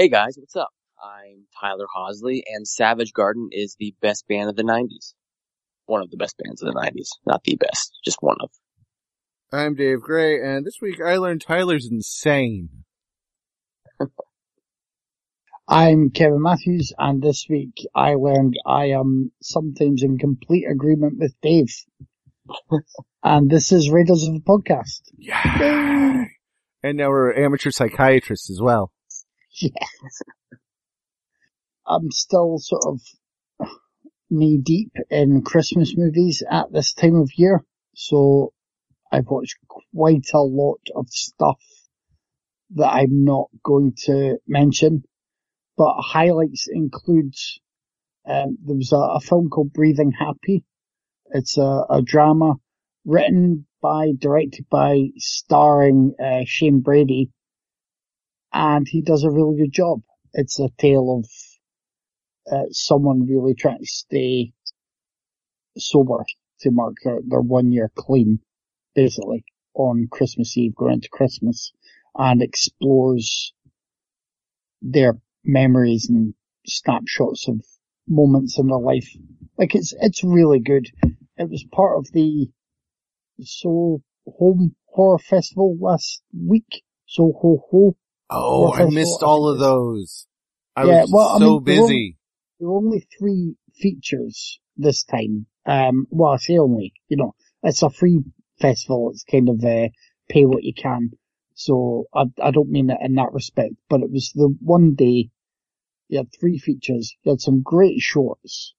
Hey guys, what's up? I'm Tyler Hosley, and Savage Garden is the best band of the 90s. One of the best bands of the 90s. Not the best, just one of. I'm Dave Gray, and this week I learned Tyler's insane. I'm Kevin Matthews, and this week I learned I am sometimes in complete agreement with Dave. and this is Raiders of the Podcast. Yeah. And now we're amateur psychiatrists as well. Yeah. I'm still sort of knee deep in Christmas movies at this time of year, so I've watched quite a lot of stuff that I'm not going to mention, but highlights include um, there was a, a, film called Breathing Happy. It's a, a drama written by, directed by, starring uh, Shane Brady, and he does a really good job. It's a tale of uh, someone really trying to stay sober to mark their, their one year clean, basically, on Christmas Eve, going into Christmas, and explores their memories and snapshots of moments in their life. Like it's, it's really good. It was part of the Soho Home Horror Festival last week. So ho ho. Oh, I missed all of those. I yeah, was well, I so mean, busy. There were only three features this time. Um, well, I say only, you know, it's a free festival. It's kind of, uh, pay what you can. So I, I don't mean that in that respect, but it was the one day you had three features. You had some great shorts.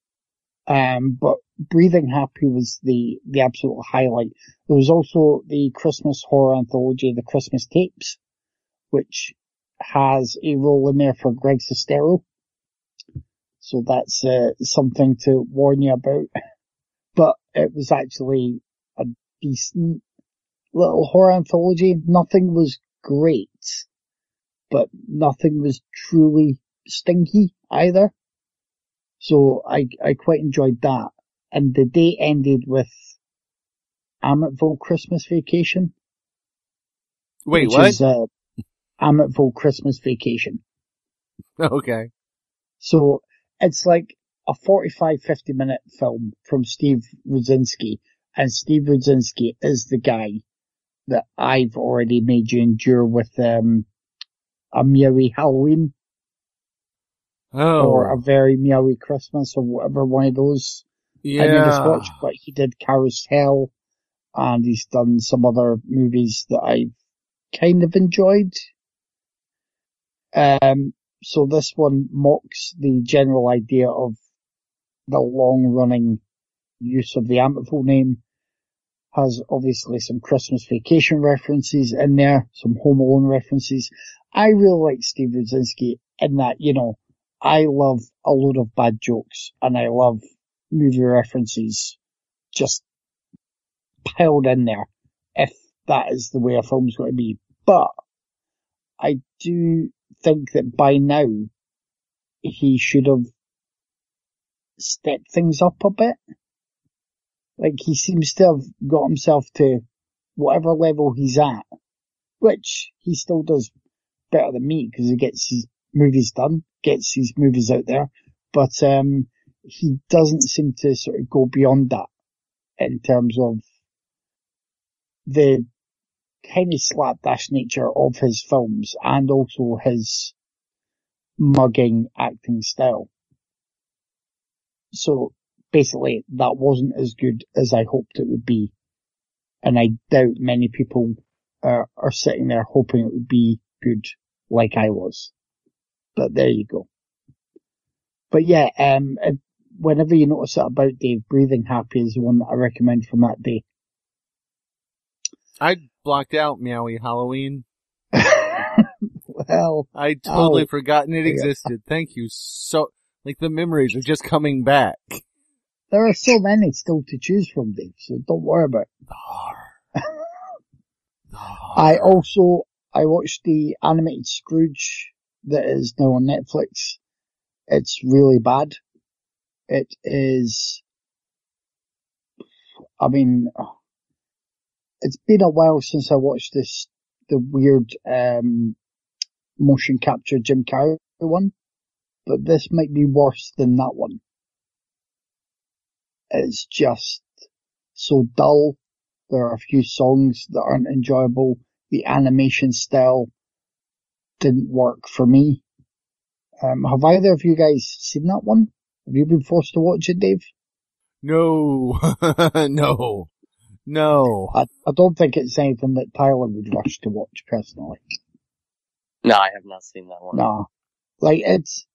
Um, but Breathing Happy was the, the absolute highlight. There was also the Christmas horror anthology, The Christmas Tapes, which has a role in there for Greg Sestero. So that's uh, something to warn you about. But it was actually a decent little horror anthology. Nothing was great, but nothing was truly stinky either. So I, I quite enjoyed that. And the day ended with Amityville Christmas Vacation. Wait, which what? Is, uh, Amityville Christmas Vacation. okay. So it's like a 45, 50 minute film from Steve Rudzinski. And Steve Rudzinski is the guy that I've already made you endure with, um, a Meowy Halloween Oh, or a very Meowy Christmas or whatever one of those yeah. I made us watch. But he did Carousel and he's done some other movies that I've kind of enjoyed. Um, so this one mocks the general idea of the long running use of the Amityville name. Has obviously some Christmas vacation references in there, some Home Alone references. I really like Steve Rudzinski in that, you know, I love a load of bad jokes and I love movie references just piled in there if that is the way a film's going to be. But I do think that by now he should have stepped things up a bit. Like he seems to have got himself to whatever level he's at, which he still does better than me because he gets his movies done, gets his movies out there, but um, he doesn't seem to sort of go beyond that in terms of the kind of slapdash nature of his films and also his mugging acting style. So basically that wasn't as good as I hoped it would be. And I doubt many people are, are sitting there hoping it would be good like I was. But there you go. But yeah, um, if- whenever you notice that about Dave, Breathing Happy is the one that I recommend from that day. I blocked out Meowy Halloween. well, I'd totally Oh. forgotten it Yeah. existed. Thank you so, like the memories are just coming back. there are so many still to choose from, Dave, so don't worry about it. I also, I watched the animated Scrooge that is now on Netflix. It's really bad. It is, I mean, oh, it's been a while since I watched this, the weird, um, motion capture Jim Carrey one, but this might be worse than that one. It's just so dull. There are a few songs that aren't enjoyable. The animation style didn't work for me. Um, have either of you guys seen that one? Have you been forced to watch it, Dave? No, no, no. I, I don't think it's anything that Tyler would rush to watch personally. No, I have not seen that one. Nah. Like it's,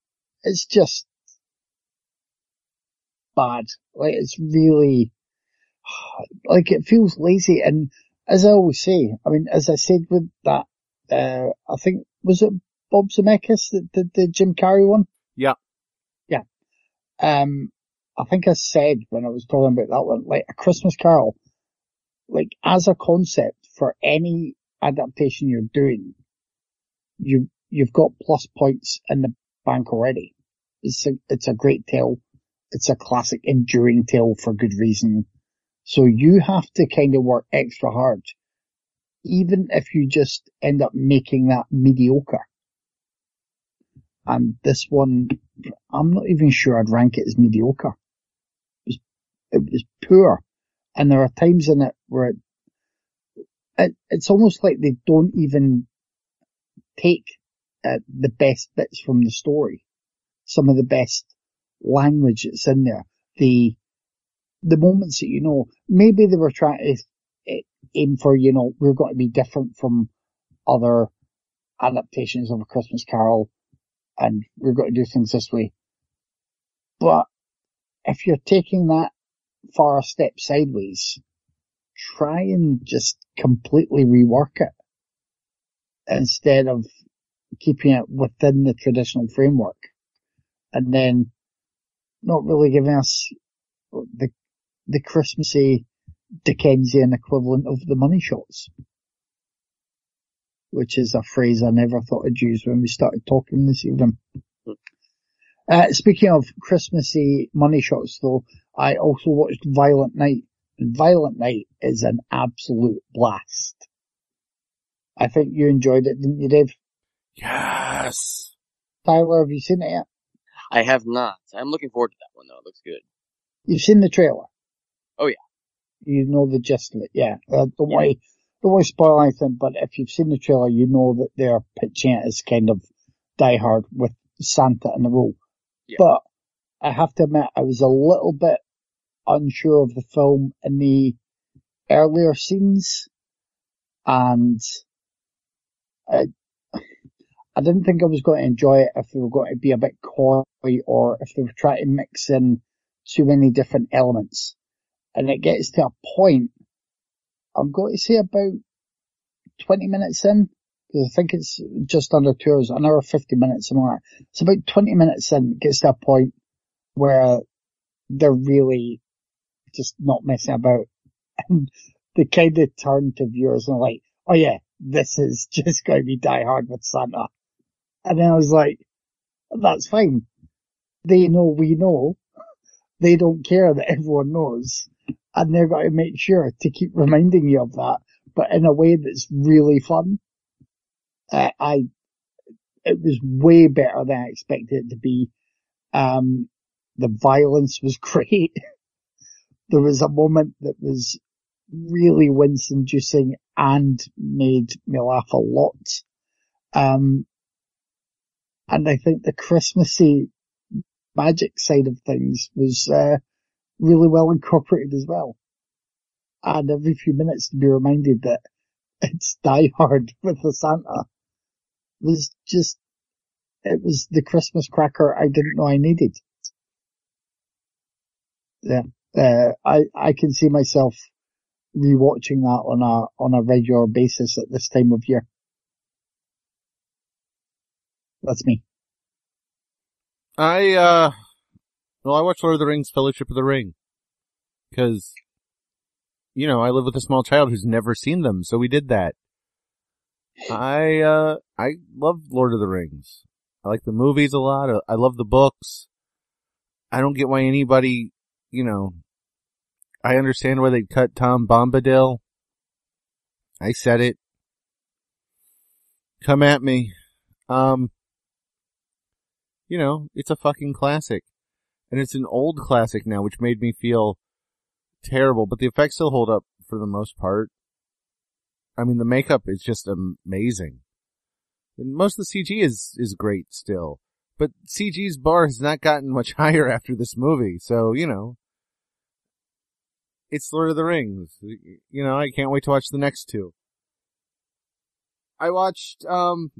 it's just bad. Like it's really, like it feels lazy and as I always say, I mean, as I said with that, uh, I think, was it Bob Zemeckis that did the Jim Carrey one? Yeah. Yeah. Um, I think I said when I was talking about that one, like a Christmas Carol, like as a concept for any adaptation you're doing, you, you've got plus points in the bank already. It's a, it's a great tale. It's a classic enduring tale for good reason. So you have to kind of work extra hard, even if you just end up making that mediocre. And this one, I'm not even sure I'd rank it as mediocre. It was, it was poor. And there are times in it where it, it, it's almost like they don't even take uh, the best bits from the story. Some of the best language that's in there. The, the moments that you know, maybe they were trying to eh, aim for, you know, we're going to be different from other adaptations of A Christmas Carol and we're going to do things this way. But if you're taking that far a step sideways, try and just completely rework it instead of keeping it within the traditional framework and then not really giving us the the Christmassy Dickensian equivalent of the money shots. Which is a phrase I never thought I'd use when we started talking this evening. Uh, speaking of Christmassy money shots though, I also watched Violent Night. And Violent Night is an absolute blast. I think you enjoyed it, didn't you, Dave? Yes. Tyler, have you seen it yet? I have not. I'm looking forward to that one though. It looks good. You've seen the trailer? Oh, yeah. You know the gist of it, yeah. Uh, don't Yeah. worry, don't worry spoil anything, but if you've seen the trailer, you know that they're pitching it as kind of Die Hard with Santa in the role. Yeah. But I have to admit, I was a little bit unsure of the film in the earlier scenes, and I, I didn't think I was going to enjoy it if they were going to be a bit coy or if they were trying to mix in too many different elements. And it gets to a point, I'm going to say about 20 minutes in, I think it's just under two hours, an hour 50 minutes, something like that. It's about 20 minutes in, it gets to a point where they're really just not messing about. And they kind of turn to viewers and like, oh yeah, this is just going to be Die Hard with Santa. And then I was like, that's fine. They know we know. They don't care that everyone knows. And they're going to make sure to keep reminding you of that, but in a way that's really fun. Uh, I, it was way better than I expected it to be. Um, the violence was great. there was a moment that was really wince inducing and made me laugh a lot. Um, and I think the Christmassy magic side of things was, uh, really well incorporated as well. And every few minutes to be reminded that it's Die Hard with the Santa was just, it was the Christmas cracker I didn't know I needed. Yeah. Uh, I, I can see myself rewatching that on a, on a regular basis at this time of year. That's me. I, uh, well, I watched Lord of the Rings Fellowship of the Ring. Cause, you know, I live with a small child who's never seen them, so we did that. I, uh, I love Lord of the Rings. I like the movies a lot. I love the books. I don't get why anybody, you know, I understand why they cut Tom Bombadil. I said it. Come at me. Um, you know, it's a fucking classic. And it's an old classic now, which made me feel terrible, but the effects still hold up for the most part. I mean, the makeup is just amazing. And most of the CG is, is great still. But CG's bar has not gotten much higher after this movie, so, you know. It's Lord of the Rings. You know, I can't wait to watch the next two. I watched, um,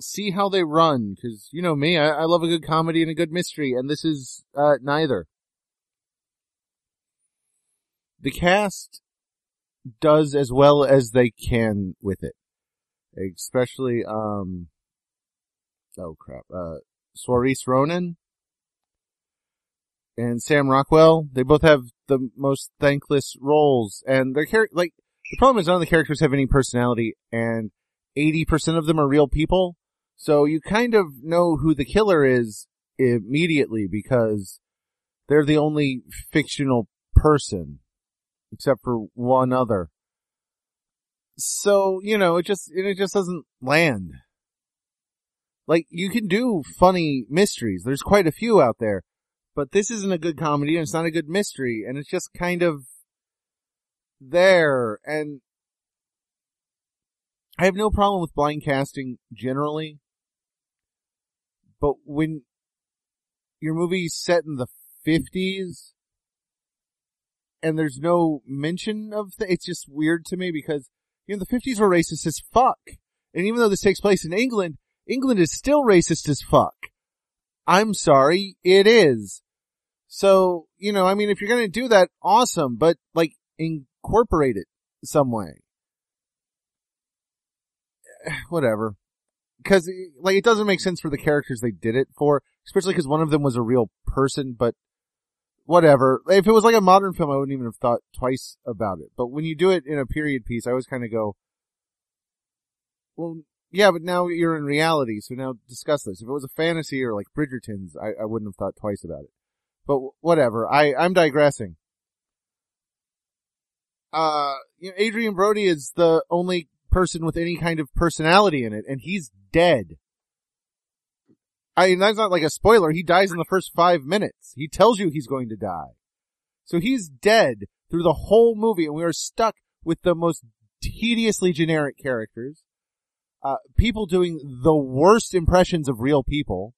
See How They Run, cause, you know me, I, I love a good comedy and a good mystery, and this is, uh, neither. The cast does as well as they can with it. Especially, um, oh crap, uh, Saoirse Ronan and Sam Rockwell. They both have the most thankless roles and their char- like, the problem is none of the characters have any personality and 80% of them are real people. So you kind of know who the killer is immediately because they're the only fictional person except for one other. So, you know, it just, it just doesn't land. Like, you can do funny mysteries. There's quite a few out there. But this isn't a good comedy and it's not a good mystery and it's just kind of there and I have no problem with blind casting generally. But when your movie's set in the 50s and there's no mention of the, it's just weird to me because, you know, the 50s were racist as fuck. And even though this takes place in England, England is still racist as fuck. I'm sorry, it is. So, you know, I mean, if you're gonna do that, awesome, but like, incorporate it some way. Whatever. Cause, like, it doesn't make sense for the characters they did it for, especially cause one of them was a real person, but whatever. If it was like a modern film, I wouldn't even have thought twice about it. But when you do it in a period piece, I always kind of go, well, yeah, but now you're in reality, so now discuss this. If it was a fantasy or like Bridgerton's, I, I wouldn't have thought twice about it. But whatever. I, I'm digressing. Uh, you know, Adrien Brody is the only person with any kind of personality in it, and he's dead. I mean, that's not like a spoiler. He dies in the first five minutes. He tells you he's going to die. So he's dead through the whole movie, and we are stuck with the most tediously generic characters. Uh, people doing the worst impressions of real people.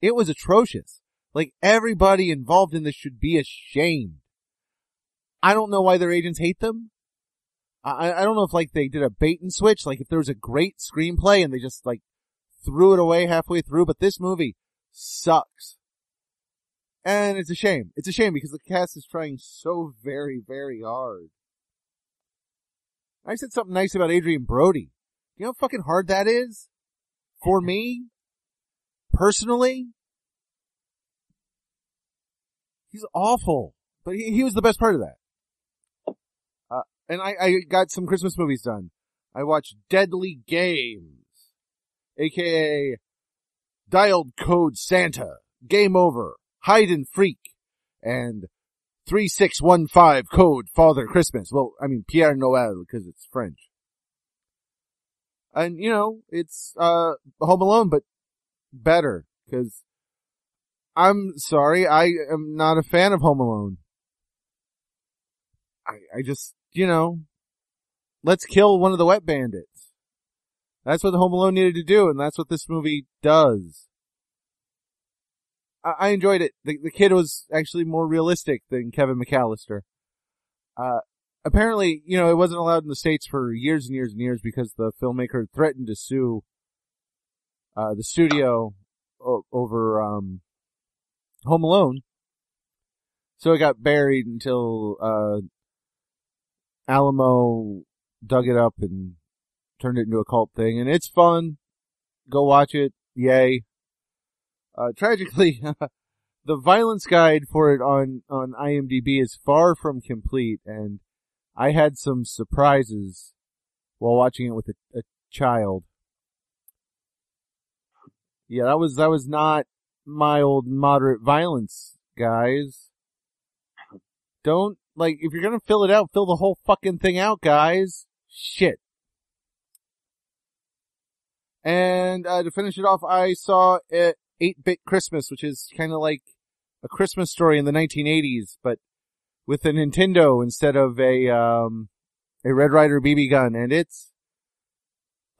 It was atrocious. Like everybody involved in this should be ashamed. I don't know why their agents hate them. I, I don't know if like they did a bait and switch, like if there was a great screenplay and they just like threw it away halfway through, but this movie sucks. And it's a shame. It's a shame because the cast is trying so very, very hard. I said something nice about Adrien Brody. You know how fucking hard that is? For me? Personally? He's awful. But he, he was the best part of that. Uh, and I, I got some Christmas movies done. I watched Deadly Games, aka Dialed Code Santa, Game Over, Hide and Freak, and 3615 Code Father Christmas. Well, I mean Père Noël because it's French. And you know, it's, uh, Home Alone, but better because I'm sorry, I am not a fan of Home Alone. I, I just, you know, let's kill one of the wet bandits. That's what Home Alone needed to do, and that's what this movie does. I, I enjoyed it. The, the kid was actually more realistic than Kevin McAllister. Uh, apparently, you know, it wasn't allowed in the States for years and years and years because the filmmaker threatened to sue, uh, the studio o- over, um, Home Alone. So it got buried until, uh, Alamo dug it up and turned it into a cult thing, and it's fun. Go watch it. Yay. Uh, tragically, the violence guide for it on, on IMDb is far from complete, and I had some surprises while watching it with a, a child. Yeah, that was, that was not mild, moderate violence, guys. Don't, like, if you're gonna fill it out, fill the whole fucking thing out, guys. Shit. And uh, to finish it off, I saw uh, 8-Bit Christmas, which is kind of like a Christmas story in the 1980s, but with a Nintendo instead of a um, a Red Ryder BB gun, and it's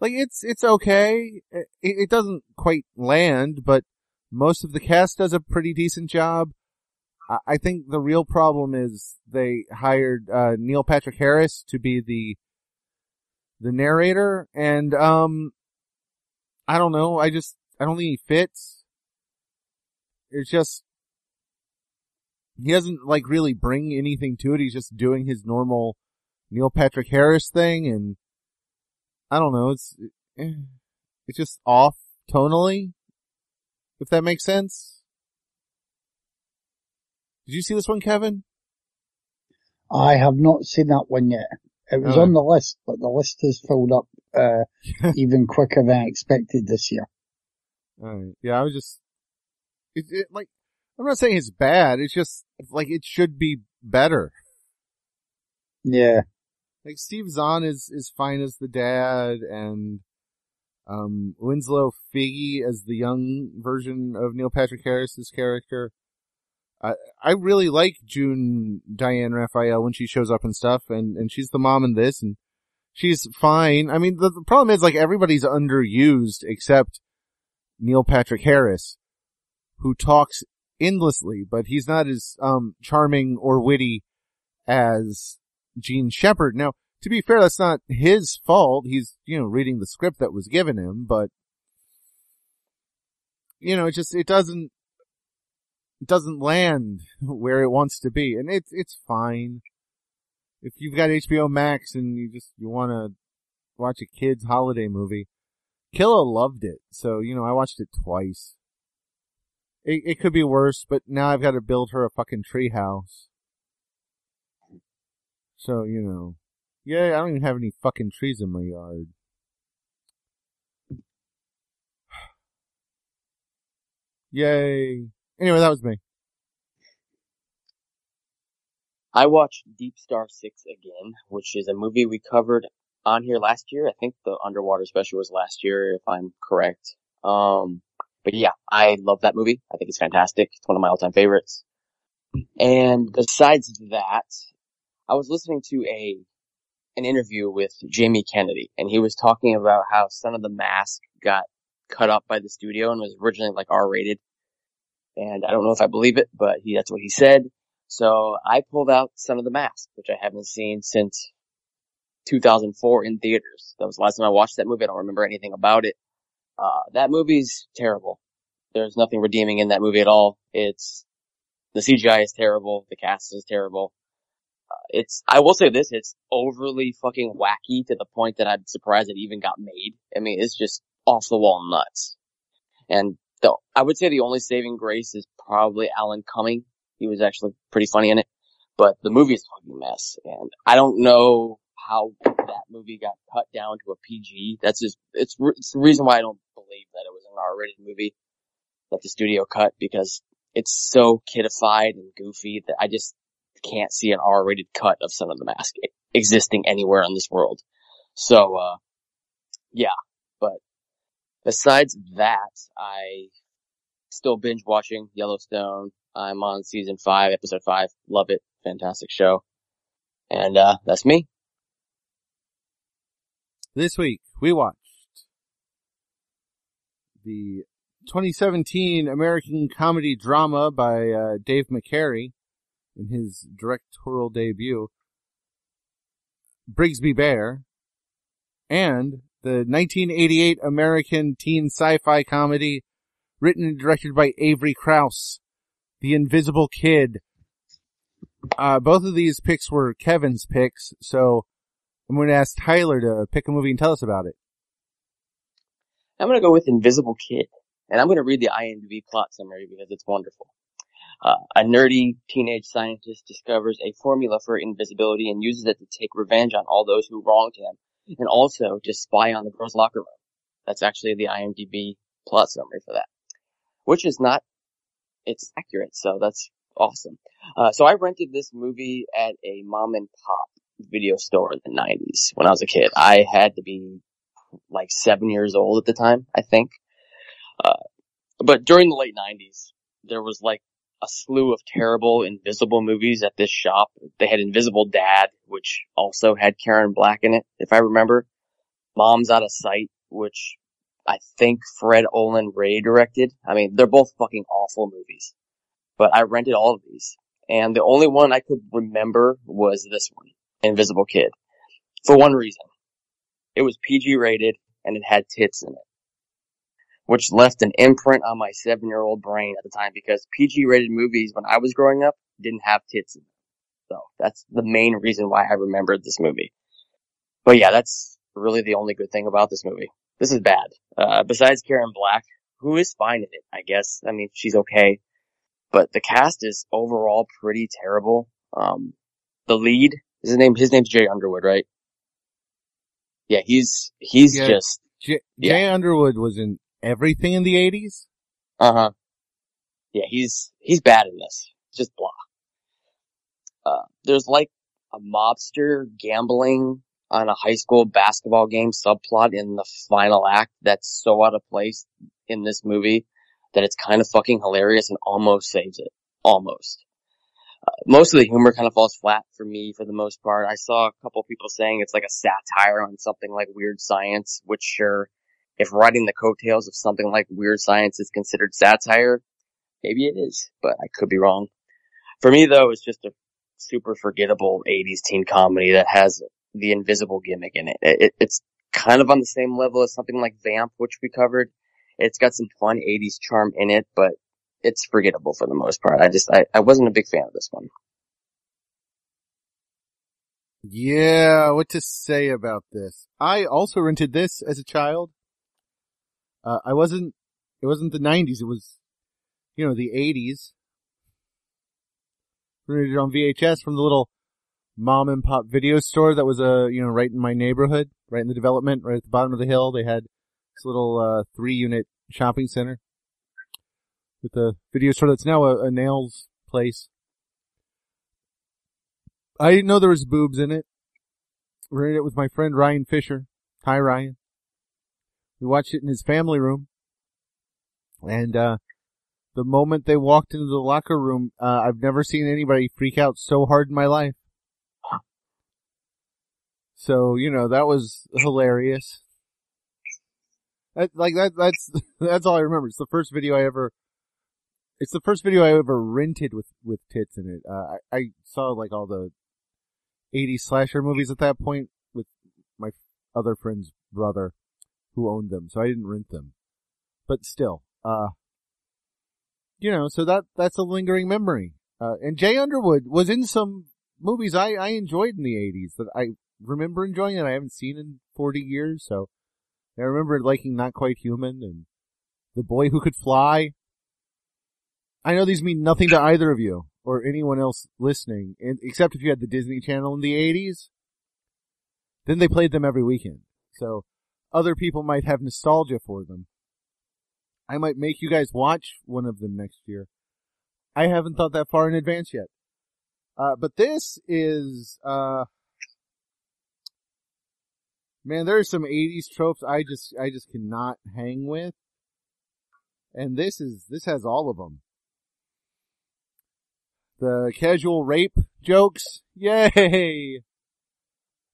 like it's it's okay. It, it doesn't quite land, but most of the cast does a pretty decent job. I, I think the real problem is they hired uh, Neil Patrick Harris to be the the narrator, and um, I don't know. I just I don't think he fits. It's just he doesn't like really bring anything to it. He's just doing his normal Neil Patrick Harris thing, and I don't know. It's eh, it's just off tonally, if that makes sense. Did you see this one, Kevin? I have not seen that one yet. It was Oh. on the list, but the list has filled up uh, even quicker than I expected this year. Alright. Yeah, I was just, it, it, like, I'm not saying it's bad, it's just, like, it should be better. Yeah, Like, Steve Zahn is, is fine as the dad, and, um, Winslow Fegley as the young version of Neil Patrick Harris's character. I, really like June Diane Raphael when she shows up and stuff, and, and she's the mom in this, and she's fine. I mean, the, the problem is, like, everybody's underused except Neil Patrick Harris, who talks endlessly, but he's not as, um, charming or witty as Jean Shepherd. Now, to be fair, that's not his fault. He's, you know, reading the script that was given him, but, you know, it just, it doesn't, doesn't land where it wants to be. And it's, it's fine. If you've got HBO Max and you just, you want to watch a kid's holiday movie, Killa loved it. So, you know, I watched it twice. It, it could be worse, but now I've got to build her a fucking treehouse. So, you know. Yeah, I don't even have any fucking trees in my yard. Yay. Anyway, that was me. I watched Deep Star 6 again, which is a movie we covered on here last year. I think the underwater special was last year, if I'm correct. Um, but yeah, I love that movie. I think it's fantastic. It's one of my all-time favorites. And besides that, I was listening to a, an interview with Jamie Kennedy, and he was talking about how Son of the Mask got cut up by the studio and was originally like R-rated. And I don't know if I believe it, but he, that's what he said. So I pulled out Son of the Mask, which I haven't seen since 2004 in theaters. That was the last time I watched that movie. I don't remember anything about it. Uh, that movie's terrible. There's nothing redeeming in that movie at all. It's, the CGI is terrible. The cast is terrible. Uh, it's, I will say this, it's overly fucking wacky to the point that I'm surprised it even got made. I mean, it's just off the wall nuts. And though, I would say the only saving grace is probably Alan Cumming. He was actually pretty funny in it. But the movie is a fucking mess. And I don't know how that movie got cut down to a PG. That's just, it's, it's the reason why I don't believe that it was an R-rated movie that the studio cut because it's so kidified and goofy that I just can't see an R-rated cut of Son of the Mask existing anywhere in this world. So, uh, yeah, but besides that, I still binge watching Yellowstone. I'm on season five, episode five. Love it. Fantastic show. And, uh, that's me. This week, we watched the 2017 American comedy drama by uh, Dave McCary in his directorial debut, Brigsby Bear, and the 1988 American teen sci-fi comedy written and directed by Avery Crounse, The Invisible Kid. Uh, both of these picks were Kevin's picks, so I'm going to ask Tyler to pick a movie and tell us about it. I'm gonna go with Invisible Kid. And I'm gonna read the IMDb plot summary because it's wonderful. Uh, a nerdy teenage scientist discovers a formula for invisibility and uses it to take revenge on all those who wronged him, and also to spy on the girls' locker room. That's actually the IMDb plot summary for that. Which is not, it's accurate, so that's awesome. Uh, so I rented this movie at a mom and pop video store in the 90s when I was a kid. I had to be like seven years old at the time, I think. Uh, but during the late nineties, there was like a slew of terrible invisible movies at this shop. They had Invisible Dad, which also had Karen Black in it, if I remember. Mom's Out of Sight, which I think Fred Olen Ray directed. I mean, they're both fucking awful movies. But I rented all of these. And the only one I could remember was this one, Invisible Kid. For one reason. It was PG rated and it had tits in it. Which left an imprint on my seven year old brain at the time because PG rated movies when I was growing up didn't have tits in them. So that's the main reason why I remembered this movie. But yeah, that's really the only good thing about this movie. This is bad. Uh, besides Karen Black, who is fine in it, I guess. I mean, she's okay. But the cast is overall pretty terrible. Um, the lead, his name, his name's Jay Underwood, right? Yeah, he's, he's Yeah. just, J- Yeah. Jay Underwood was in everything in the 80s. uh huh. Yeah, he's, he's bad in this. Just blah. Uh, there's like a mobster gambling on a high school basketball game subplot in the final act that's so out of place in this movie that it's kind of fucking hilarious and almost saves it. Almost. Uh, most of the humor kind of falls flat for me for the most part. I saw a couple people saying it's like a satire on something like weird science, which sure, if riding the coattails of something like weird science is considered satire, maybe it is, but I could be wrong. For me though, it's just a super forgettable 80s teen comedy that has the invisible gimmick in it. it. it- It's kind of on the same level as something like Vamp, which we covered. It's got some fun 80s charm in it, but it's forgettable for the most part. I just, I, I wasn't a big fan of this one. Yeah, what to say about this? I also rented this as a child. Uh, I wasn't, it wasn't the 90s, it was, you know, the 80s. Rented it on VHS from the little mom and pop video store that was, uh, you know, right in my neighborhood, right in the development, right at the bottom of the hill. They had this little, uh, three unit shopping center with a video store that's now a, a nails place. I didn't know there was boobs in it. Rented it with my friend Ryan Fisher. Hi Ryan. We watched it in his family room. And, uh, the moment they walked into the locker room, uh, I've never seen anybody freak out so hard in my life. So, you know, that was hilarious. That, like that, that's, that's all I remember. It's the first video I ever, it's the first video I ever rented with, with tits in it. Uh, I, I saw like all the 80s slasher movies at that point with my other friend's brother who owned them, so I didn't rent them. But still, uh, you know, so that, that's a lingering memory. Uh, and Jay Underwood was in some movies I, I enjoyed in the 80s that I remember enjoying and I haven't seen in 40 years, so I remember liking Not Quite Human and The Boy Who Could Fly. I know these mean nothing to either of you or anyone else listening, except if you had the Disney Channel in the 80s. Then they played them every weekend. So other people might have nostalgia for them. I might make you guys watch one of them next year. I haven't thought that far in advance yet. Uh, but this is, uh, man, there are some 80s tropes I just, I just cannot hang with. And this is, this has all of them. The casual rape jokes, yay!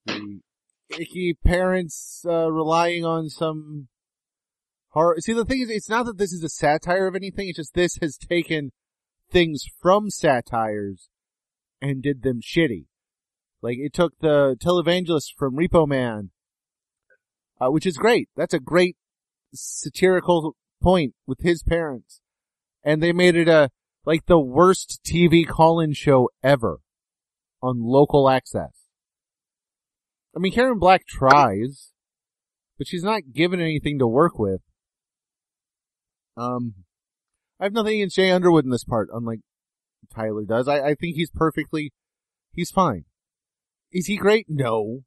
The icky parents, uh, relying on some horror. See, the thing is, it's not that this is a satire of anything, it's just this has taken things from satires and did them shitty. Like, it took the televangelist from Repo Man, uh, which is great. That's a great satirical point with his parents. And they made it a, like the worst TV call-in show ever on local access. I mean, Karen Black tries, but she's not given anything to work with. Um, I have nothing against Jay Underwood in this part, unlike Tyler does. I, I think he's perfectly, he's fine. Is he great? No.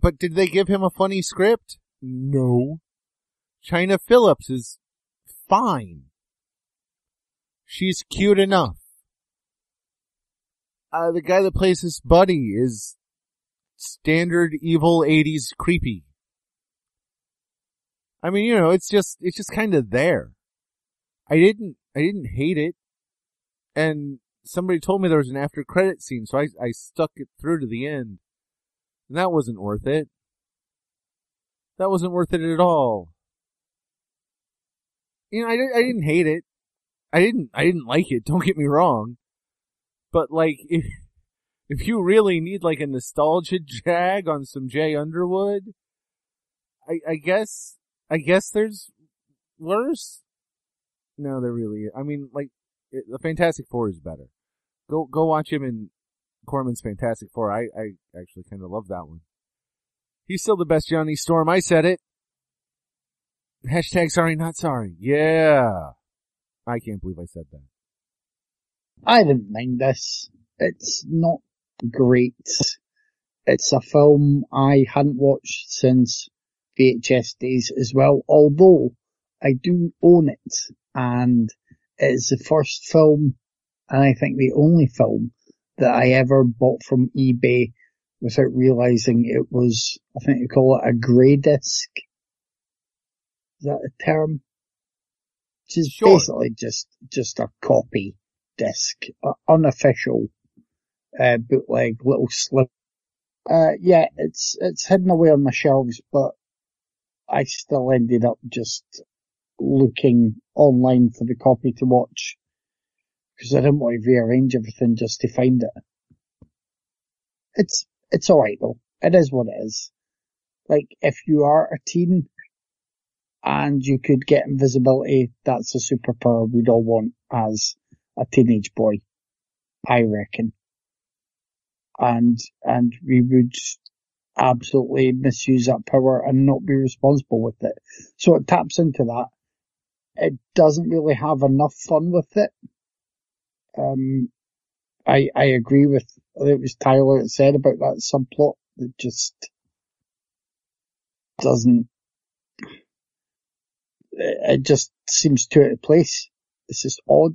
But did they give him a funny script? No. Chynna Phillips is fine. She's cute enough. Uh, the guy that plays his buddy is standard evil 80s creepy. I mean, you know, it's just, it's just kind of there. I didn't, I didn't hate it. And somebody told me there was an after credit scene, so I, I stuck it through to the end. And that wasn't worth it. That wasn't worth it at all. You know, I, I didn't hate it. I didn't, I didn't like it, don't get me wrong. But like, if, if you really need like a nostalgia jag on some Jay Underwood, I, I guess, I guess there's worse. No, there really, Is. I mean, like, it, the Fantastic Four is better. Go, go watch him in Corman's Fantastic Four. I, I actually kind of love that one. He's still the best Johnny Storm. I said it. Hashtag sorry, not sorry. Yeah. I can't believe I said that. I didn't mind this. It's not great. It's a film I hadn't watched since VHS days as well, although I do own it and it's the first film and I think the only film that I ever bought from eBay without realizing it was, I think they call it a grey disc. Is that a term? Which is Sure. basically just, just a copy disc, uh, unofficial, uh, bootleg little slip. Uh, yeah, it's, it's hidden away on my shelves, but I still ended up just looking online for the copy to watch because I didn't want to rearrange everything just to find it. It's, it's alright though. It is what it is. Like, if you are a teen and you could get invisibility, that's a superpower we'd all want as a teenage boy. I reckon. And, and we would absolutely misuse that power and not be responsible with it. So it taps into that. It doesn't really have enough fun with it. Um, I, I agree with, it was Tyler that said about that subplot that just doesn't, it just seems too out of place. It's just odd.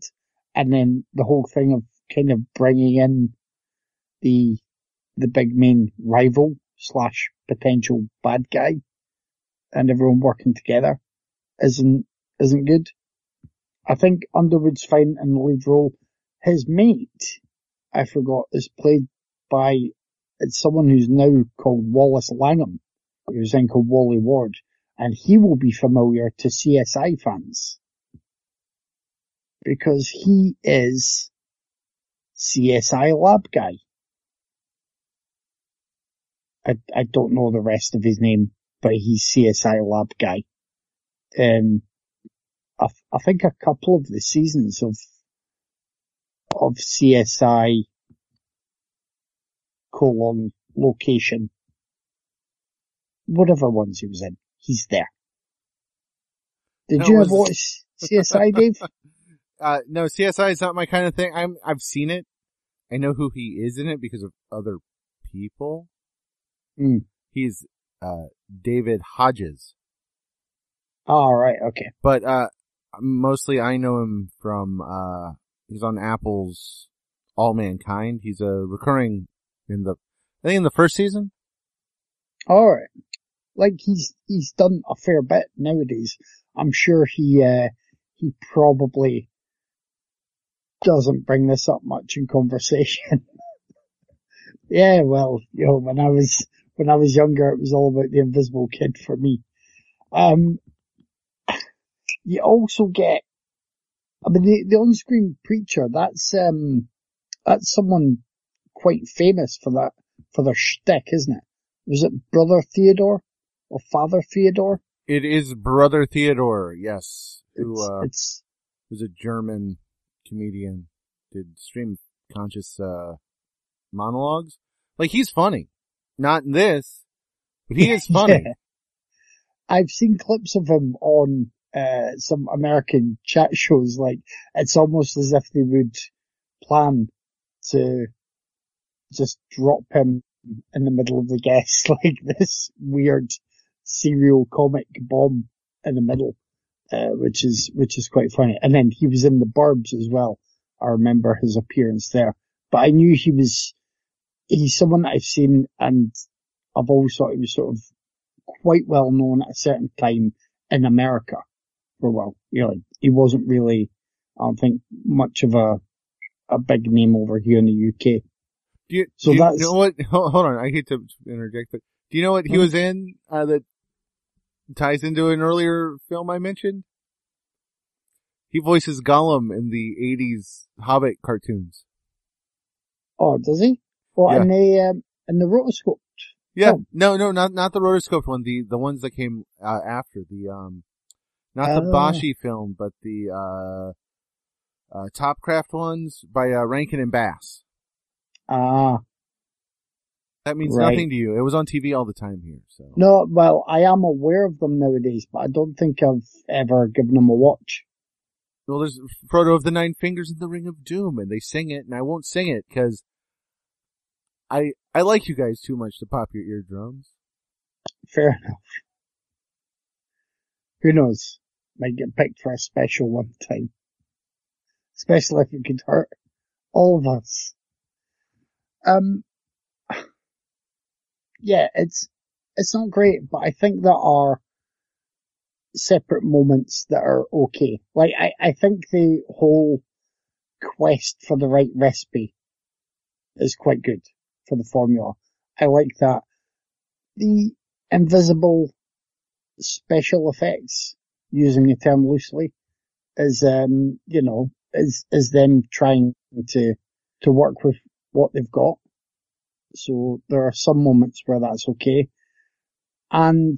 And then the whole thing of kind of bringing in the, the big main rival slash potential bad guy and everyone working together isn't, isn't good. I think Underwood's fine in the lead role. His mate, I forgot, is played by it's someone who's now called Wallace Langham. He was then called Wally Ward, and he will be familiar to CSI fans because he is CSI lab guy. I, I don't know the rest of his name, but he's CSI lab guy. Um, I, I think a couple of the seasons of of CSI colon location, whatever ones he was in, he's there. Did That you ever watch CSI, Dave? Uh, no, CSI is not my kind of thing. I'm, I've seen it. I know who he is in it because of other people. Mm. He's, uh, David Hodges. All right, okay. But, uh, mostly I know him from, uh, he's on Apple's All Mankind. He's a recurring in the, I think in the first season. All right. Like he's he's done a fair bit nowadays. I'm sure he uh he probably doesn't bring this up much in conversation. yeah, well, you know, when I was when I was younger, it was all about the Invisible Kid for me. Um, you also get, I mean, the, the on-screen preacher. That's um, that's someone quite famous for that for their shtick, isn't it? Was it Brother Theodore or Father Theodore? It is Brother Theodore, yes, who, It's, uh, it's was a German comedian, did stream conscious, uh, monologues. Like he's funny. Not in this, but he is funny. Yeah. I've seen clips of him on uh, some American chat shows. Like it's almost as if they would plan to just drop him in the middle of the guests, like this weird serial comic bomb in the middle, uh, which is which is quite funny. And then he was in the Burbs as well. I remember his appearance there, but I knew he was he's someone that I've seen and I've always thought he was sort of quite well known at a certain time in America for a while. You know, he wasn't really, I don't think, much of a a big name over here in the UK. Do you, So do you that's- know what? Hold, on, I hate to interject, but do you know what he Mhm. was in uh, that ties into an earlier film I mentioned? He voices Gollum in the '80s Hobbit cartoons. Oh, does he? Well, Yeah. in the um, in the rotoscope. Yeah, Oh. no, no, not not the rotoscoped one. The the ones that came uh, after the um, not the Oh. Bakshi film, but the uh, uh, Topcraft ones by uh, Rankin and Bass. Ah, That means Right. nothing to you. It was on TV all the time here. So no. Well, I am aware of them nowadays, but I don't think I've ever given them a watch. Well, there's Frodo of the Nine Fingers in the Ring of Doom, and they sing it, and I won't sing it because I I like you guys too much to pop your eardrums. Fair enough. Who knows? Might get picked for a special one time. Especially if it could hurt all of us. Um, yeah, it's, it's not great, but I think there are separate moments that are okay. Like, I, I think the whole quest for the right recipe is quite good for the formula. I like that. The invisible special effects, using the term loosely, is, um, you know, is, is them trying to, to work with what they've got. So there are some moments where that's okay. And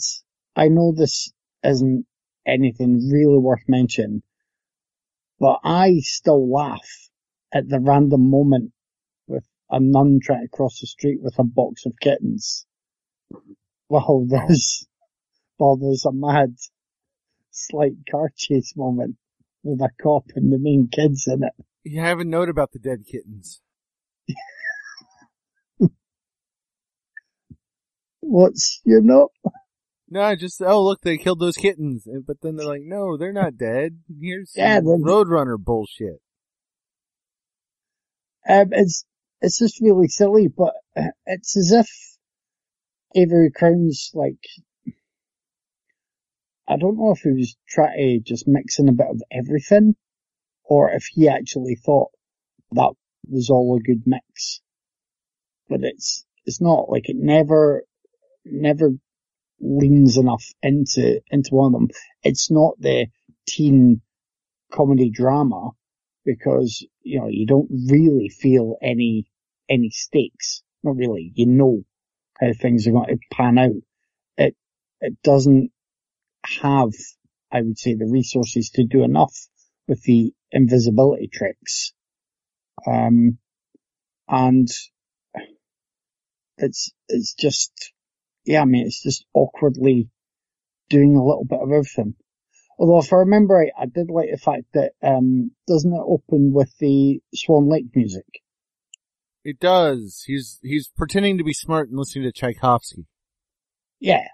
I know this isn't anything really worth mentioning, but I still laugh at the random moment a nun trying to cross the street with a box of kittens. Well, there's, well, there's a mad, slight car chase moment with a cop and the main kids in it. You have a note about the dead kittens. What's your note? No, I just oh look, they killed those kittens, but then they're like, no, they're not dead. Here's some Yeah, Roadrunner bullshit. Um, it's, it's just really silly, but uh, it's as if Avery Crounse like, I don't know if he was trying to just mix in a bit of everything, or if he actually thought that was all a good mix. But it's, it's not, like it never, never leans enough into, into one of them. It's not the teen comedy drama because, you know, you don't really feel any, any stakes. Not really. You know how things are going to pan out. It, it doesn't have, I would say, the resources to do enough with the invisibility tricks. Um, and it's, it's just, yeah, I mean, it's just awkwardly doing a little bit of everything. Although if I remember right, I did like the fact that, um, doesn't it open with the Swan Lake music? It does. He's he's pretending to be smart and listening to Tchaikovsky. Yeah.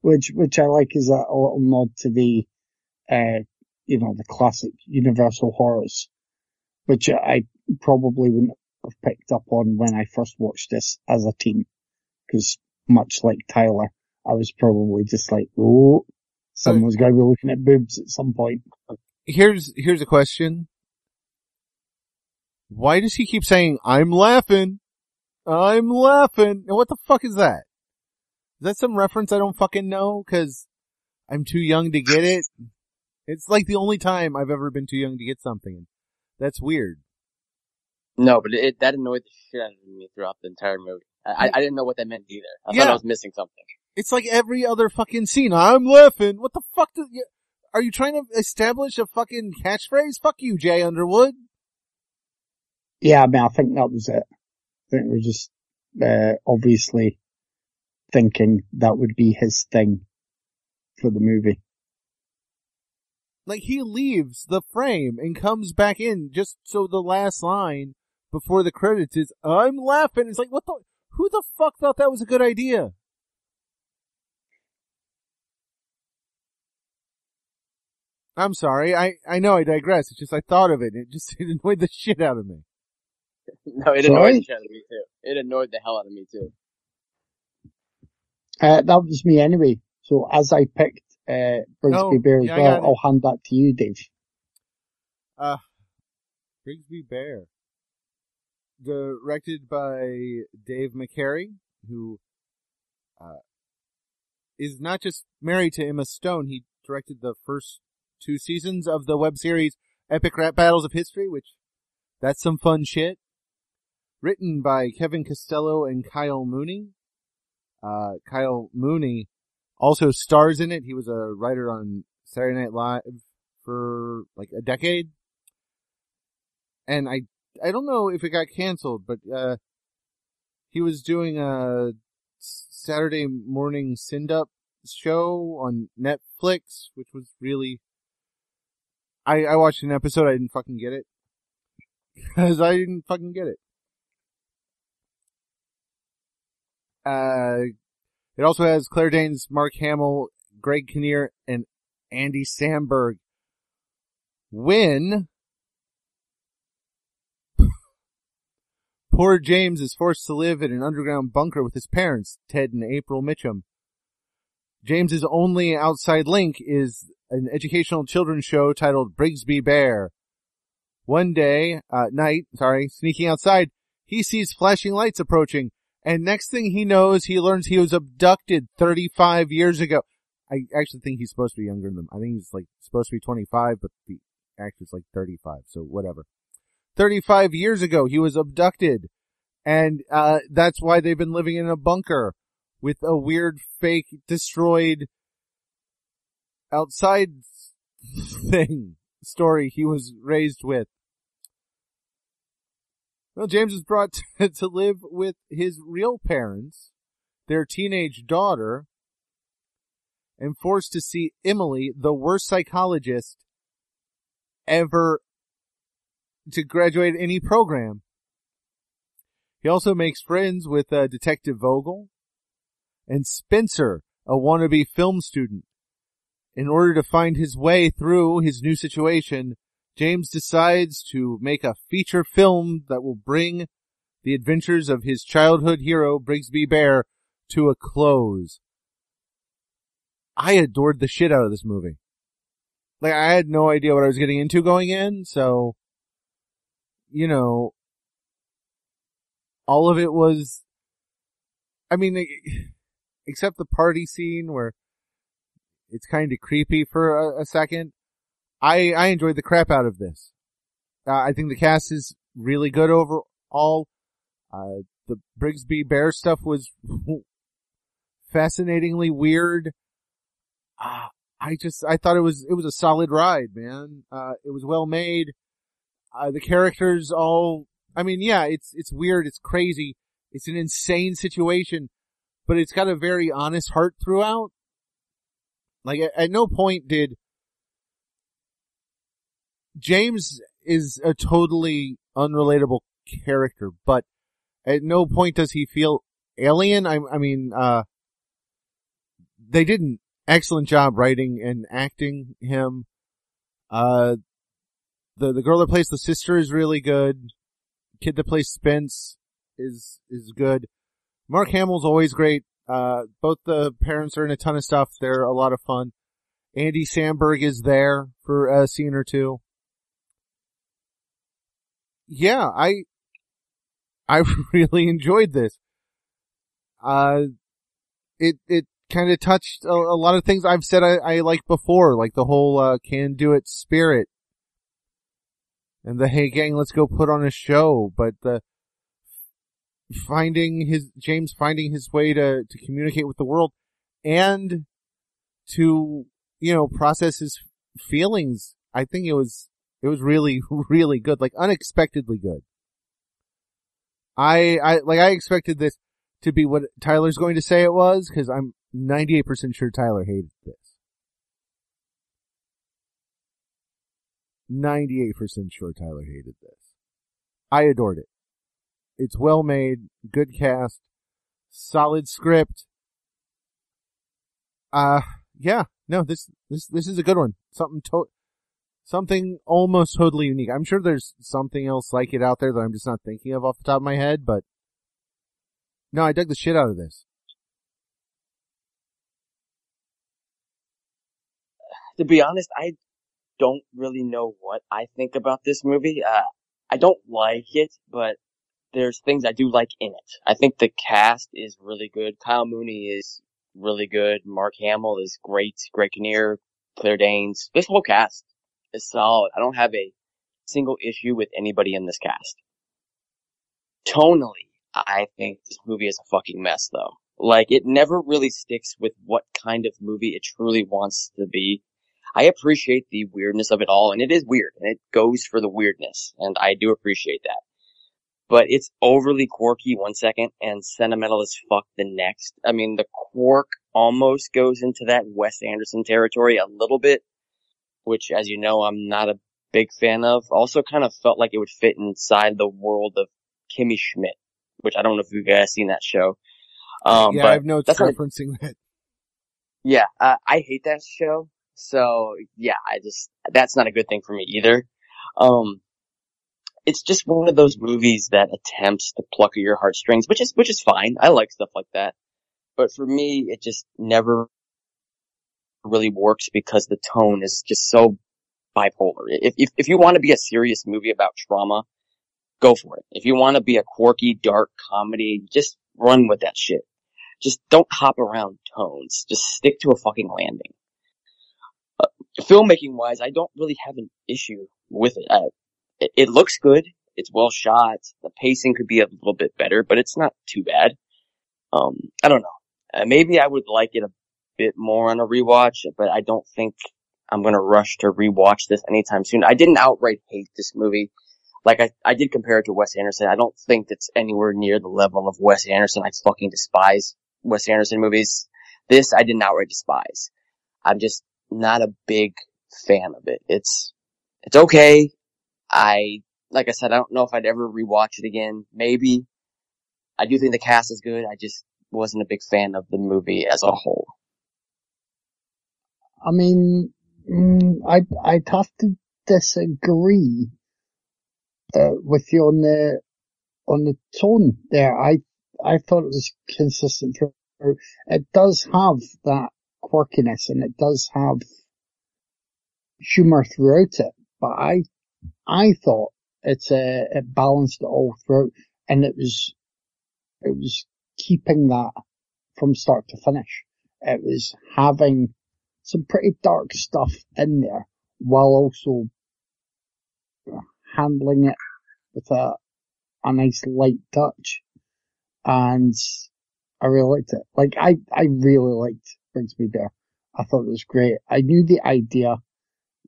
Which, which I like is a, a little nod to the, uh, you know, the classic Universal horrors, which I probably wouldn't have picked up on when I first watched this as a teen. Cause much like Tyler, I was probably just like, oh, someone's going to be looking at boobs at some point. Here's here's a question. Why does he keep saying I'm laughing? I'm laughing. And what the fuck is that? Is that some reference I don't fucking know? Cause I'm too young to get it. It's like the only time I've ever been too young to get something. That's weird. No, but it, that annoyed the shit out of me throughout the entire movie. I, I- I didn't know what that meant either. I Yeah. thought I was missing something. It's like every other fucking scene. I'm laughing. What the fuck do you, are you trying to establish a fucking catchphrase? Fuck you, Jay Underwood. Yeah, I mean, I think that was it. I think we're just, uh, obviously thinking that would be his thing for the movie. Like he leaves the frame and comes back in just so the last line before the credits is I'm laughing. It's like what the who the fuck thought that was a good idea? I'm sorry. I I know I digress. It's just I thought of it. It just it annoyed the shit out of me. No, it Sorry? annoyed the shit out of me too. It annoyed the hell out of me too. Uh, that was me anyway. So as I picked uh, Brigsby Oh, Bear as yeah, well, I'll hand that to you, Dave. Uh, Brigsby Bear. Directed by Dave McCary, who uh, is not just married to Emma Stone, he directed the first two seasons of the web series Epic Rap Battles of History, which that's some fun shit. Written by Kevin Costello and Kyle Mooney. Uh, Kyle Mooney also stars in it. He was a writer on Saturday Night Live for like a decade. And I, I don't know if it got canceled, but, uh, he was doing a Saturday morning send up show on Netflix, which was really, I, I watched an episode. I didn't fucking get it. Cause I didn't fucking get it. Uh, it also has Claire Danes, Mark Hamill, Greg Kinnear, and Andy Samberg. When poor James is forced to live in an underground bunker with his parents, Ted and April Mitchum. James's only outside link is an educational children's show titled Brigsby Bear. One day, uh, night, sorry, sneaking outside, he sees flashing lights approaching, and next thing he knows, he learns he was abducted 35 years ago. I actually think he's supposed to be younger than them. I think he's like supposed to be 25, but the actor's like 35, so whatever. 35 years ago, he was abducted, and, uh, that's why they've been living in a bunker with a weird fake destroyed outside thing story he was raised with. Well, James is brought to, to live with his real parents, their teenage daughter, and forced to see Emily, the worst psychologist ever to graduate any program. He also makes friends with uh, Detective Vogel and Spencer, a wannabe film student. In order to find his way through his new situation, James decides to make a feature film that will bring the adventures of his childhood hero, Brigsby Bear, to a close. I adored the shit out of this movie. Like, I had no idea what I was getting into going in, so, you know, all of it was, I mean, except the party scene where it's kind of creepy for a, a second. I, I enjoyed the crap out of this. Uh, I think the cast is really good overall. Uh, the Brigsby Bear stuff was fascinatingly weird. Uh, I just, I thought it was, it was a solid ride, man. Uh, it was well made. Uh, the characters all, I mean, yeah, it's, it's weird. It's crazy. It's an insane situation, but it's got a very honest heart throughout. Like at, at no point did James is a totally unrelatable character, but at no point does he feel alien. I, I mean, uh, they did an excellent job writing and acting him. Uh, the, the girl that plays the sister is really good. Kid that plays Spence is, is good. Mark Hamill's always great. Uh, both the parents are in a ton of stuff. They're a lot of fun. Andy Samberg is there for a scene or two. Yeah, I, I really enjoyed this. Uh, it, it kind of touched a, a, lot of things I've said I, I like before, like the whole, uh, can do it spirit. And the, hey gang, let's go put on a show, but the, finding his, James finding his way to, to communicate with the world and to, you know, process his feelings. I think it was, it was really, really good, like unexpectedly good. I, I, like I expected this to be what Tyler's going to say it was, cause I'm 98% sure Tyler hated this. 98% sure Tyler hated this. I adored it. It's well made, good cast, solid script. Uh, yeah, no, this, this, this is a good one. Something to, something almost totally unique. I'm sure there's something else like it out there that I'm just not thinking of off the top of my head, but no, I dug the shit out of this. to be honest, I don't really know what I think about this movie. Uh, I don't like it, but there's things I do like in it. I think the cast is really good. Kyle Mooney is really good. Mark Hamill is great. Greg Kinnear, Claire Danes. This whole cast is solid. I don't have a single issue with anybody in this cast. Tonally, I think this movie is a fucking mess though. Like it never really sticks with what kind of movie it truly wants to be. I appreciate the weirdness of it all, and it is weird, and it goes for the weirdness, and I do appreciate that. But it's overly quirky one second and sentimental as fuck the next. I mean, the quirk almost goes into that Wes Anderson territory a little bit, which, as you know, I'm not a big fan of. Also kind of felt like it would fit inside the world of Kimmy Schmidt, which I don't know if you guys seen that show. Um, yeah, but I have notes referencing that. yeah, uh, I hate that show. So yeah, I just, that's not a good thing for me either. Um, it's just one of those movies that attempts to pluck at your heartstrings, which is, which is fine. I like stuff like that. But for me, it just never really works because the tone is just so bipolar. If, if, if you want to be a serious movie about trauma, go for it. If you want to be a quirky, dark comedy, just run with that shit. Just don't hop around tones. Just stick to a fucking landing. Uh, filmmaking wise, I don't really have an issue with it. Uh, it. It looks good. It's well shot. The pacing could be a little bit better, but it's not too bad. Um, I don't know. Uh, maybe I would like it a bit more on a rewatch, but I don't think I'm gonna rush to rewatch this anytime soon. I didn't outright hate this movie. Like I, I did compare it to Wes Anderson. I don't think it's anywhere near the level of Wes Anderson. I fucking despise Wes Anderson movies. This I didn't outright despise. I'm just not a big fan of it. It's, it's okay. I, like I said, I don't know if I'd ever rewatch it again. Maybe. I do think the cast is good. I just wasn't a big fan of the movie as a whole. I mean, mm, I'd, I'd have to disagree uh, with you on the on the tone there. I I thought it was consistent through. It does have that quirkiness and it does have humor throughout it, but I I thought it's uh, it balanced it all throughout, and it was it was keeping that from start to finish. It was having some pretty dark stuff in there while also handling it with a, a nice light touch. And I really liked it. Like, I, I really liked Brigsby Bear. I thought it was great. I knew the idea,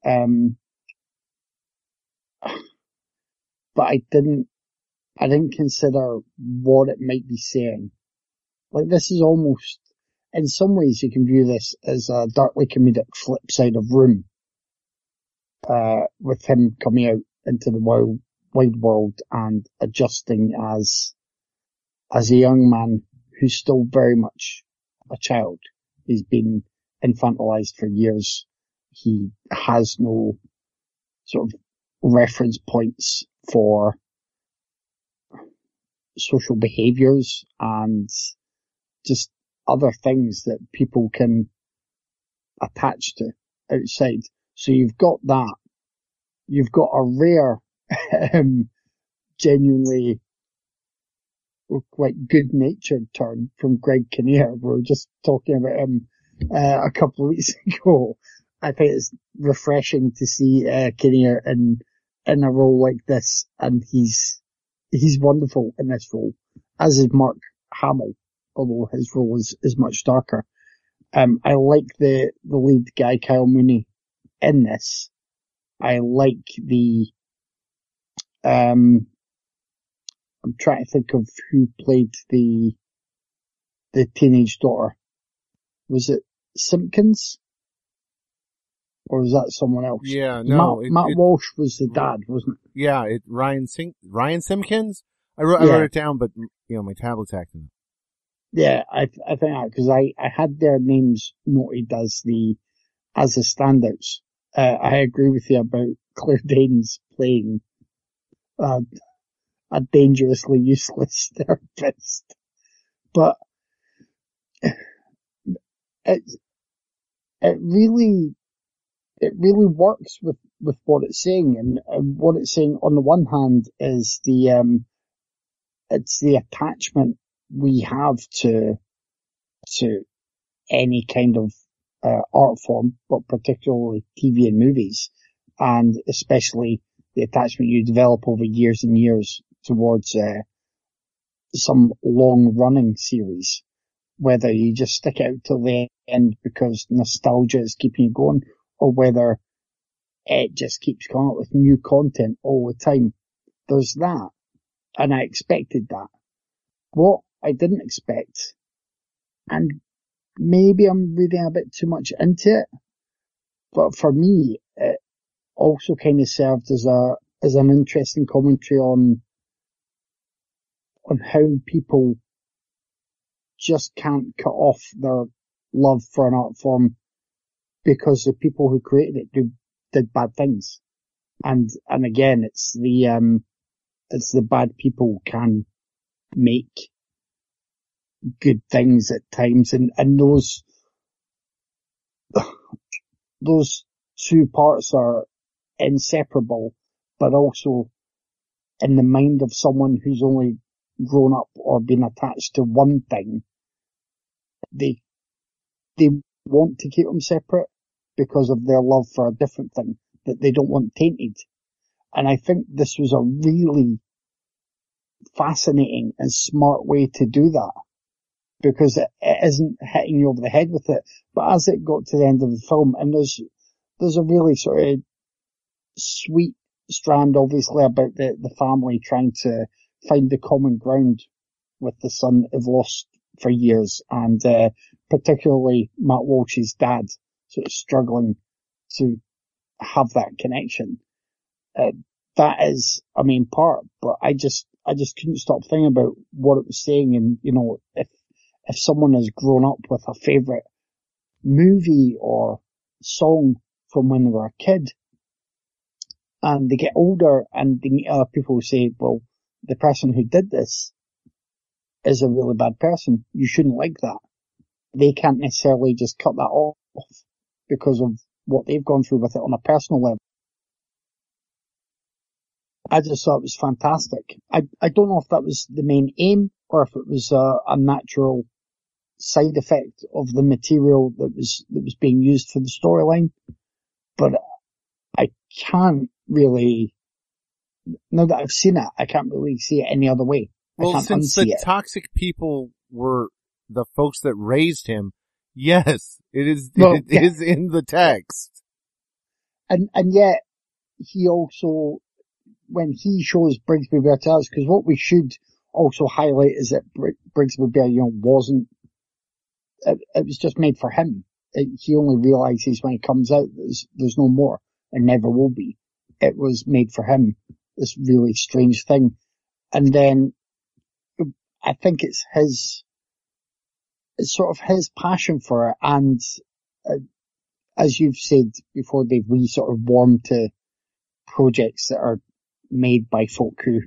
um, but I didn't, I didn't consider what it might be saying. Like, this is almost, in some ways you can view this as a darkly comedic flip side of Room. Uh, with him coming out into the wild, wide world and adjusting as, as a young man who's still very much a child. He's been infantilized for years. He has no sort of reference points for social behaviors and just other things that people can attach to outside. So you've got that. You've got a rare, um, genuinely quite good natured turn from Greg Kinnear. We were just talking about him uh, a couple of weeks ago. I think it's refreshing to see uh, Kinnear in in a role like this, and he's he's wonderful in this role, as is Mark Hamill, although his role is, is much darker. Um, I like the the lead guy Kyle Mooney in this. I like the um I'm trying to think of who played the the teenage daughter. Was it Simpkins? Or was that someone else? Yeah, no, Matt, it- Matt it- Walsh was the dad, wasn't it? Yeah, it Ryan Sink Ryan Simpkins. I wrote I wrote it down, but you know my tablet's acting. Yeah, I I think that because I I had their names noted as the as the standouts. Uh, I agree with you about Claire Danes playing uh, a dangerously useless therapist, but it it really it really works with, with what it's saying. And, and what it's saying on the one hand is the, um, it's the attachment we have to, to any kind of, uh, art form, but particularly TV and movies. And especially the attachment you develop over years and years towards, uh, some long running series, whether you just stick it out till the end because nostalgia is keeping you going or whether it just keeps coming up with new content all the time. There's that. And I expected that. What I didn't expect, and maybe I'm reading a bit too much into it, but for me, it also kind of served as a, as an interesting commentary on, on how people just can't cut off their love for an art form because the people who created it do, did bad things. And, and again, it's the, um, it's the bad people can make good things at times and, and those, those two parts are inseparable, but also in the mind of someone who's only grown up or been attached to one thing, they, they want to keep them separate because of their love for a different thing that they don't want tainted. And I think this was a really fascinating and smart way to do that because it, it isn't hitting you over the head with it. But as it got to the end of the film and there's, there's a really sort of sweet strand obviously about the, the family trying to find the common ground with the son they've lost for years and, uh, particularly Matt Walsh's dad sort of struggling to have that connection. Uh, that is a main part, but I just, I just couldn't stop thinking about what it was saying and, you know, if, if someone has grown up with a favorite movie or song from when they were a kid and they get older and they meet other people who say, well, the person who did this is a really bad person. You shouldn't like that. They can't necessarily just cut that off because of what they've gone through with it on a personal level. I just thought it was fantastic. I, I don't know if that was the main aim or if it was a, a natural side effect of the material that was, that was being used for the storyline, but I can't really, now that I've seen it, I can't really see it any other way. Well, since the it. toxic people were the folks that raised him, yes, it is, Well, it yeah. is in the text. And, and yet, he also, when he shows Brigsby Bear to us, because what we should also highlight is that Br- Brigsby Bear, you know, wasn't, it, it was just made for him. It, he only realizes when he comes out there's, there's no more and never will be. It was made for him, this really strange thing. And then I think it's his, sort of his passion for it and uh, as you've said before, Dave, we sort of warm to projects that are made by folk who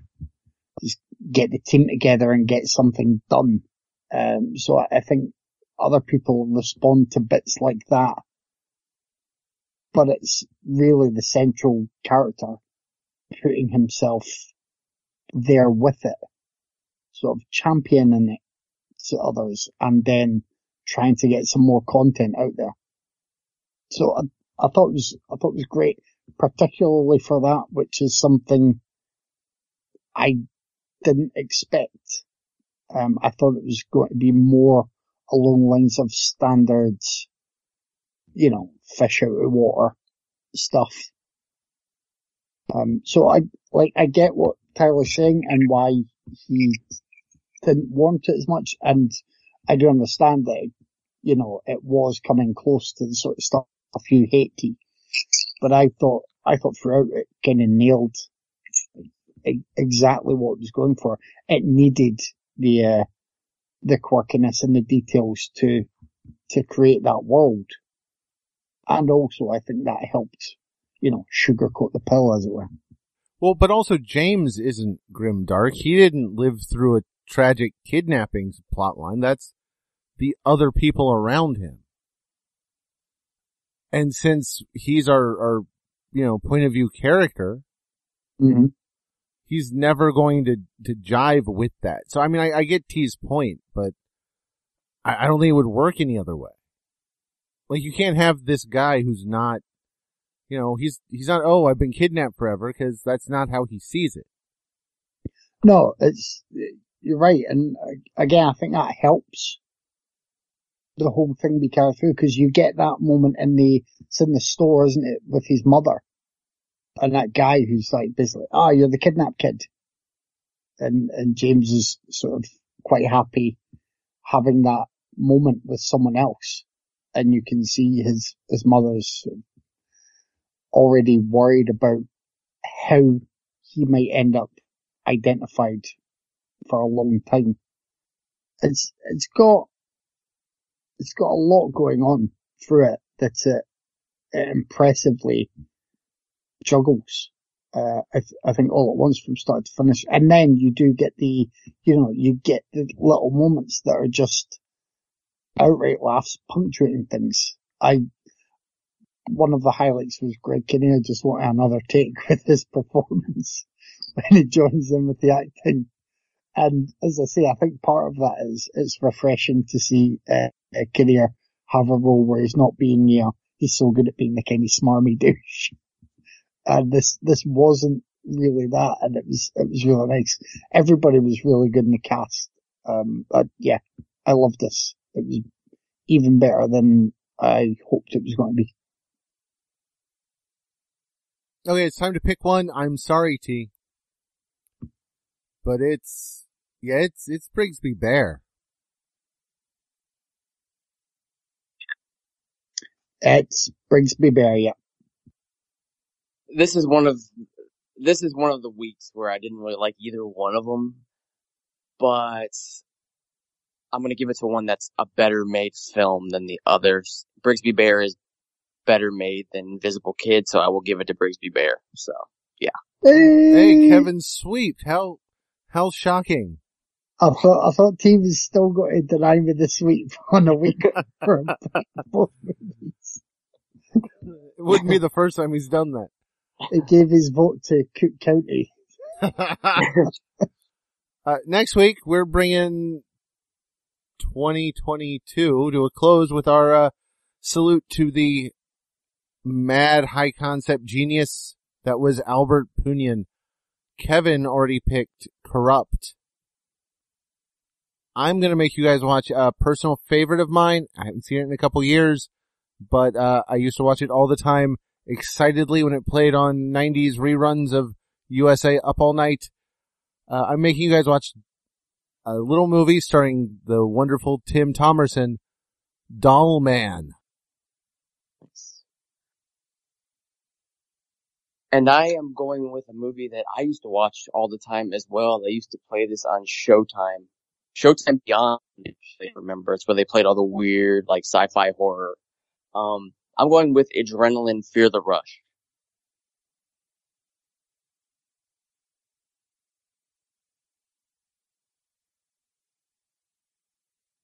just get the team together and get something done. Um, so I, I think other people respond to bits like that, but it's really the central character putting himself there with it, sort of championing it to others and then trying to get some more content out there. So I, I thought it was, I thought it was great, particularly for that, which is something I didn't expect. Um, I thought it was going to be more along lines of standards, you know, fish out of water stuff. Um, so I, like, I get what Tyler's saying and why he didn't want it as much, and I do understand that, you know, it was coming close to the sort of stuff you hated. But I thought, I thought throughout it kind of nailed exactly what it was going for. It needed the, uh, the quirkiness and the details to, to create that world. And also I think that helped, you know, sugarcoat the pill as it were. Well, but also James isn't grim dark. He didn't live through a tragic kidnappings plotline. That's the other people around him. And since he's our, our, you know, point of view character, hmm he's never going to, to jive with that. So I mean, I, I get T's point, but I, I don't think it would work any other way. Like you can't have this guy who's not, you know, he's, he's not, oh, I've been kidnapped forever, cause that's not how he sees it. No, it's, you're right. And uh, again, I think that helps the whole thing be carried through because you get that moment in the, it's in the store, isn't it, with his mother and that guy who's like basically, oh, you're the kidnapped kid. And, and James is sort of quite happy having that moment with someone else. And you can see his, his mother's already worried about how he might end up identified for a long time. It's, it's got, it's got a lot going on through it that it, it impressively juggles. Uh, I, th- I think all at once from start to finish. And then you do get the, you know, you get the little moments that are just outright laughs punctuating things. I, one of the highlights was Greg Kinnear just wanting another take with his performance when he joins in with the acting. And as I say, I think part of that is it's refreshing to see uh, uh, Kinnear have a role where he's not being, you know, he's so good at being the kind of smarmy douche. And this this wasn't really that, and it was it was really nice. Everybody was really good in the cast. Um, but yeah, I loved this. It was even better than I hoped it was going to be. Okay, it's time to pick one. I'm sorry, T. But it's, yeah, it's, it's Brigsby Bear. It's Brigsby Bear, yeah. This is one of this is one of the weeks where I didn't really like either one of them, but I'm gonna give it to one that's a better made film than the others. Brigsby Bear is better made than Invisible Kid, so I will give it to Brigsby Bear. So yeah. Hey, Kevin Sweet, how how shocking! I thought I thought T was still going to deny with the sweep on a week for both movies. It wouldn't be the first time he's done that. He gave his vote to Cook County. uh, next week we're bringing 2022 to a close with our uh, salute to the mad high concept genius that was Albert Pyun. Kevin already picked Corrupt. I'm gonna make you guys watch a personal favorite of mine. I haven't seen it in a couple years, but uh, I used to watch it all the time excitedly when it played on 90s reruns of USA Up All Night. Uh, I'm making you guys watch a little movie starring the wonderful Tim Thomerson, Doll Man. And I am going with a movie that I used to watch all the time as well. They used to play this on Showtime. Showtime Beyond, if you remember. It's where they played all the weird, like, sci-fi horror. Um, I'm going with Adrenaline Fear the Rush.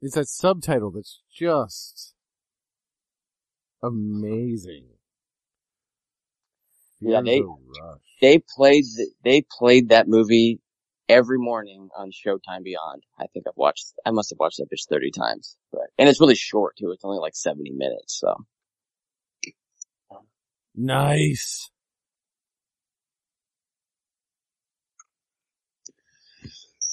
It's that subtitle that's just amazing. Fear Yeah, they- the Rush. They played, th- they played that movie every morning on Showtime Beyond. I think I've watched, I must have watched that bitch 30 times, but, and it's really short too. It's only like 70 minutes, so. Nice.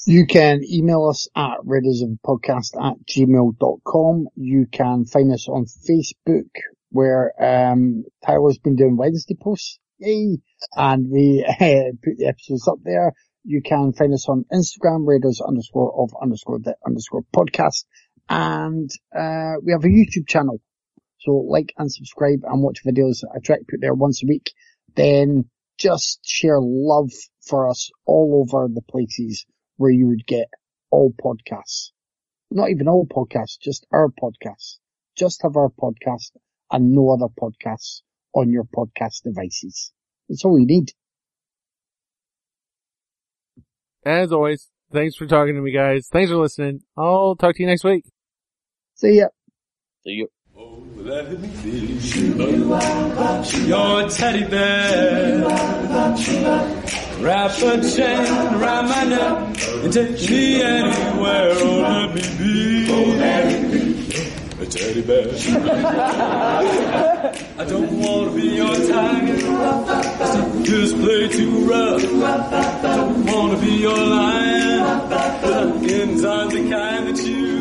You can email us at podcast at gmail.com. You can find us on Facebook where, um, Tyler's been doing Wednesday posts. And we uh, put the episodes up there. You can find us on Instagram, Raiders underscore of underscore the underscore podcast. And, uh, we have a YouTube channel. So like and subscribe and watch videos I try to put there once a week. Then just share love for us all over the places where you would get all podcasts. Not even all podcasts, just our podcasts. Just have our podcast and no other podcasts on your podcast devices. That's all you need. As always, thanks for talking to me guys. Thanks for listening. I'll talk to you next week. See ya. So you, Oh, Let me be your teddy bear. Wrap a chain around my neck and take me anywhere. Oh, let me be a teddy bear. I don't want to be your tiger. Just play too rough. I don't want to be your lion. But I'm the kind that you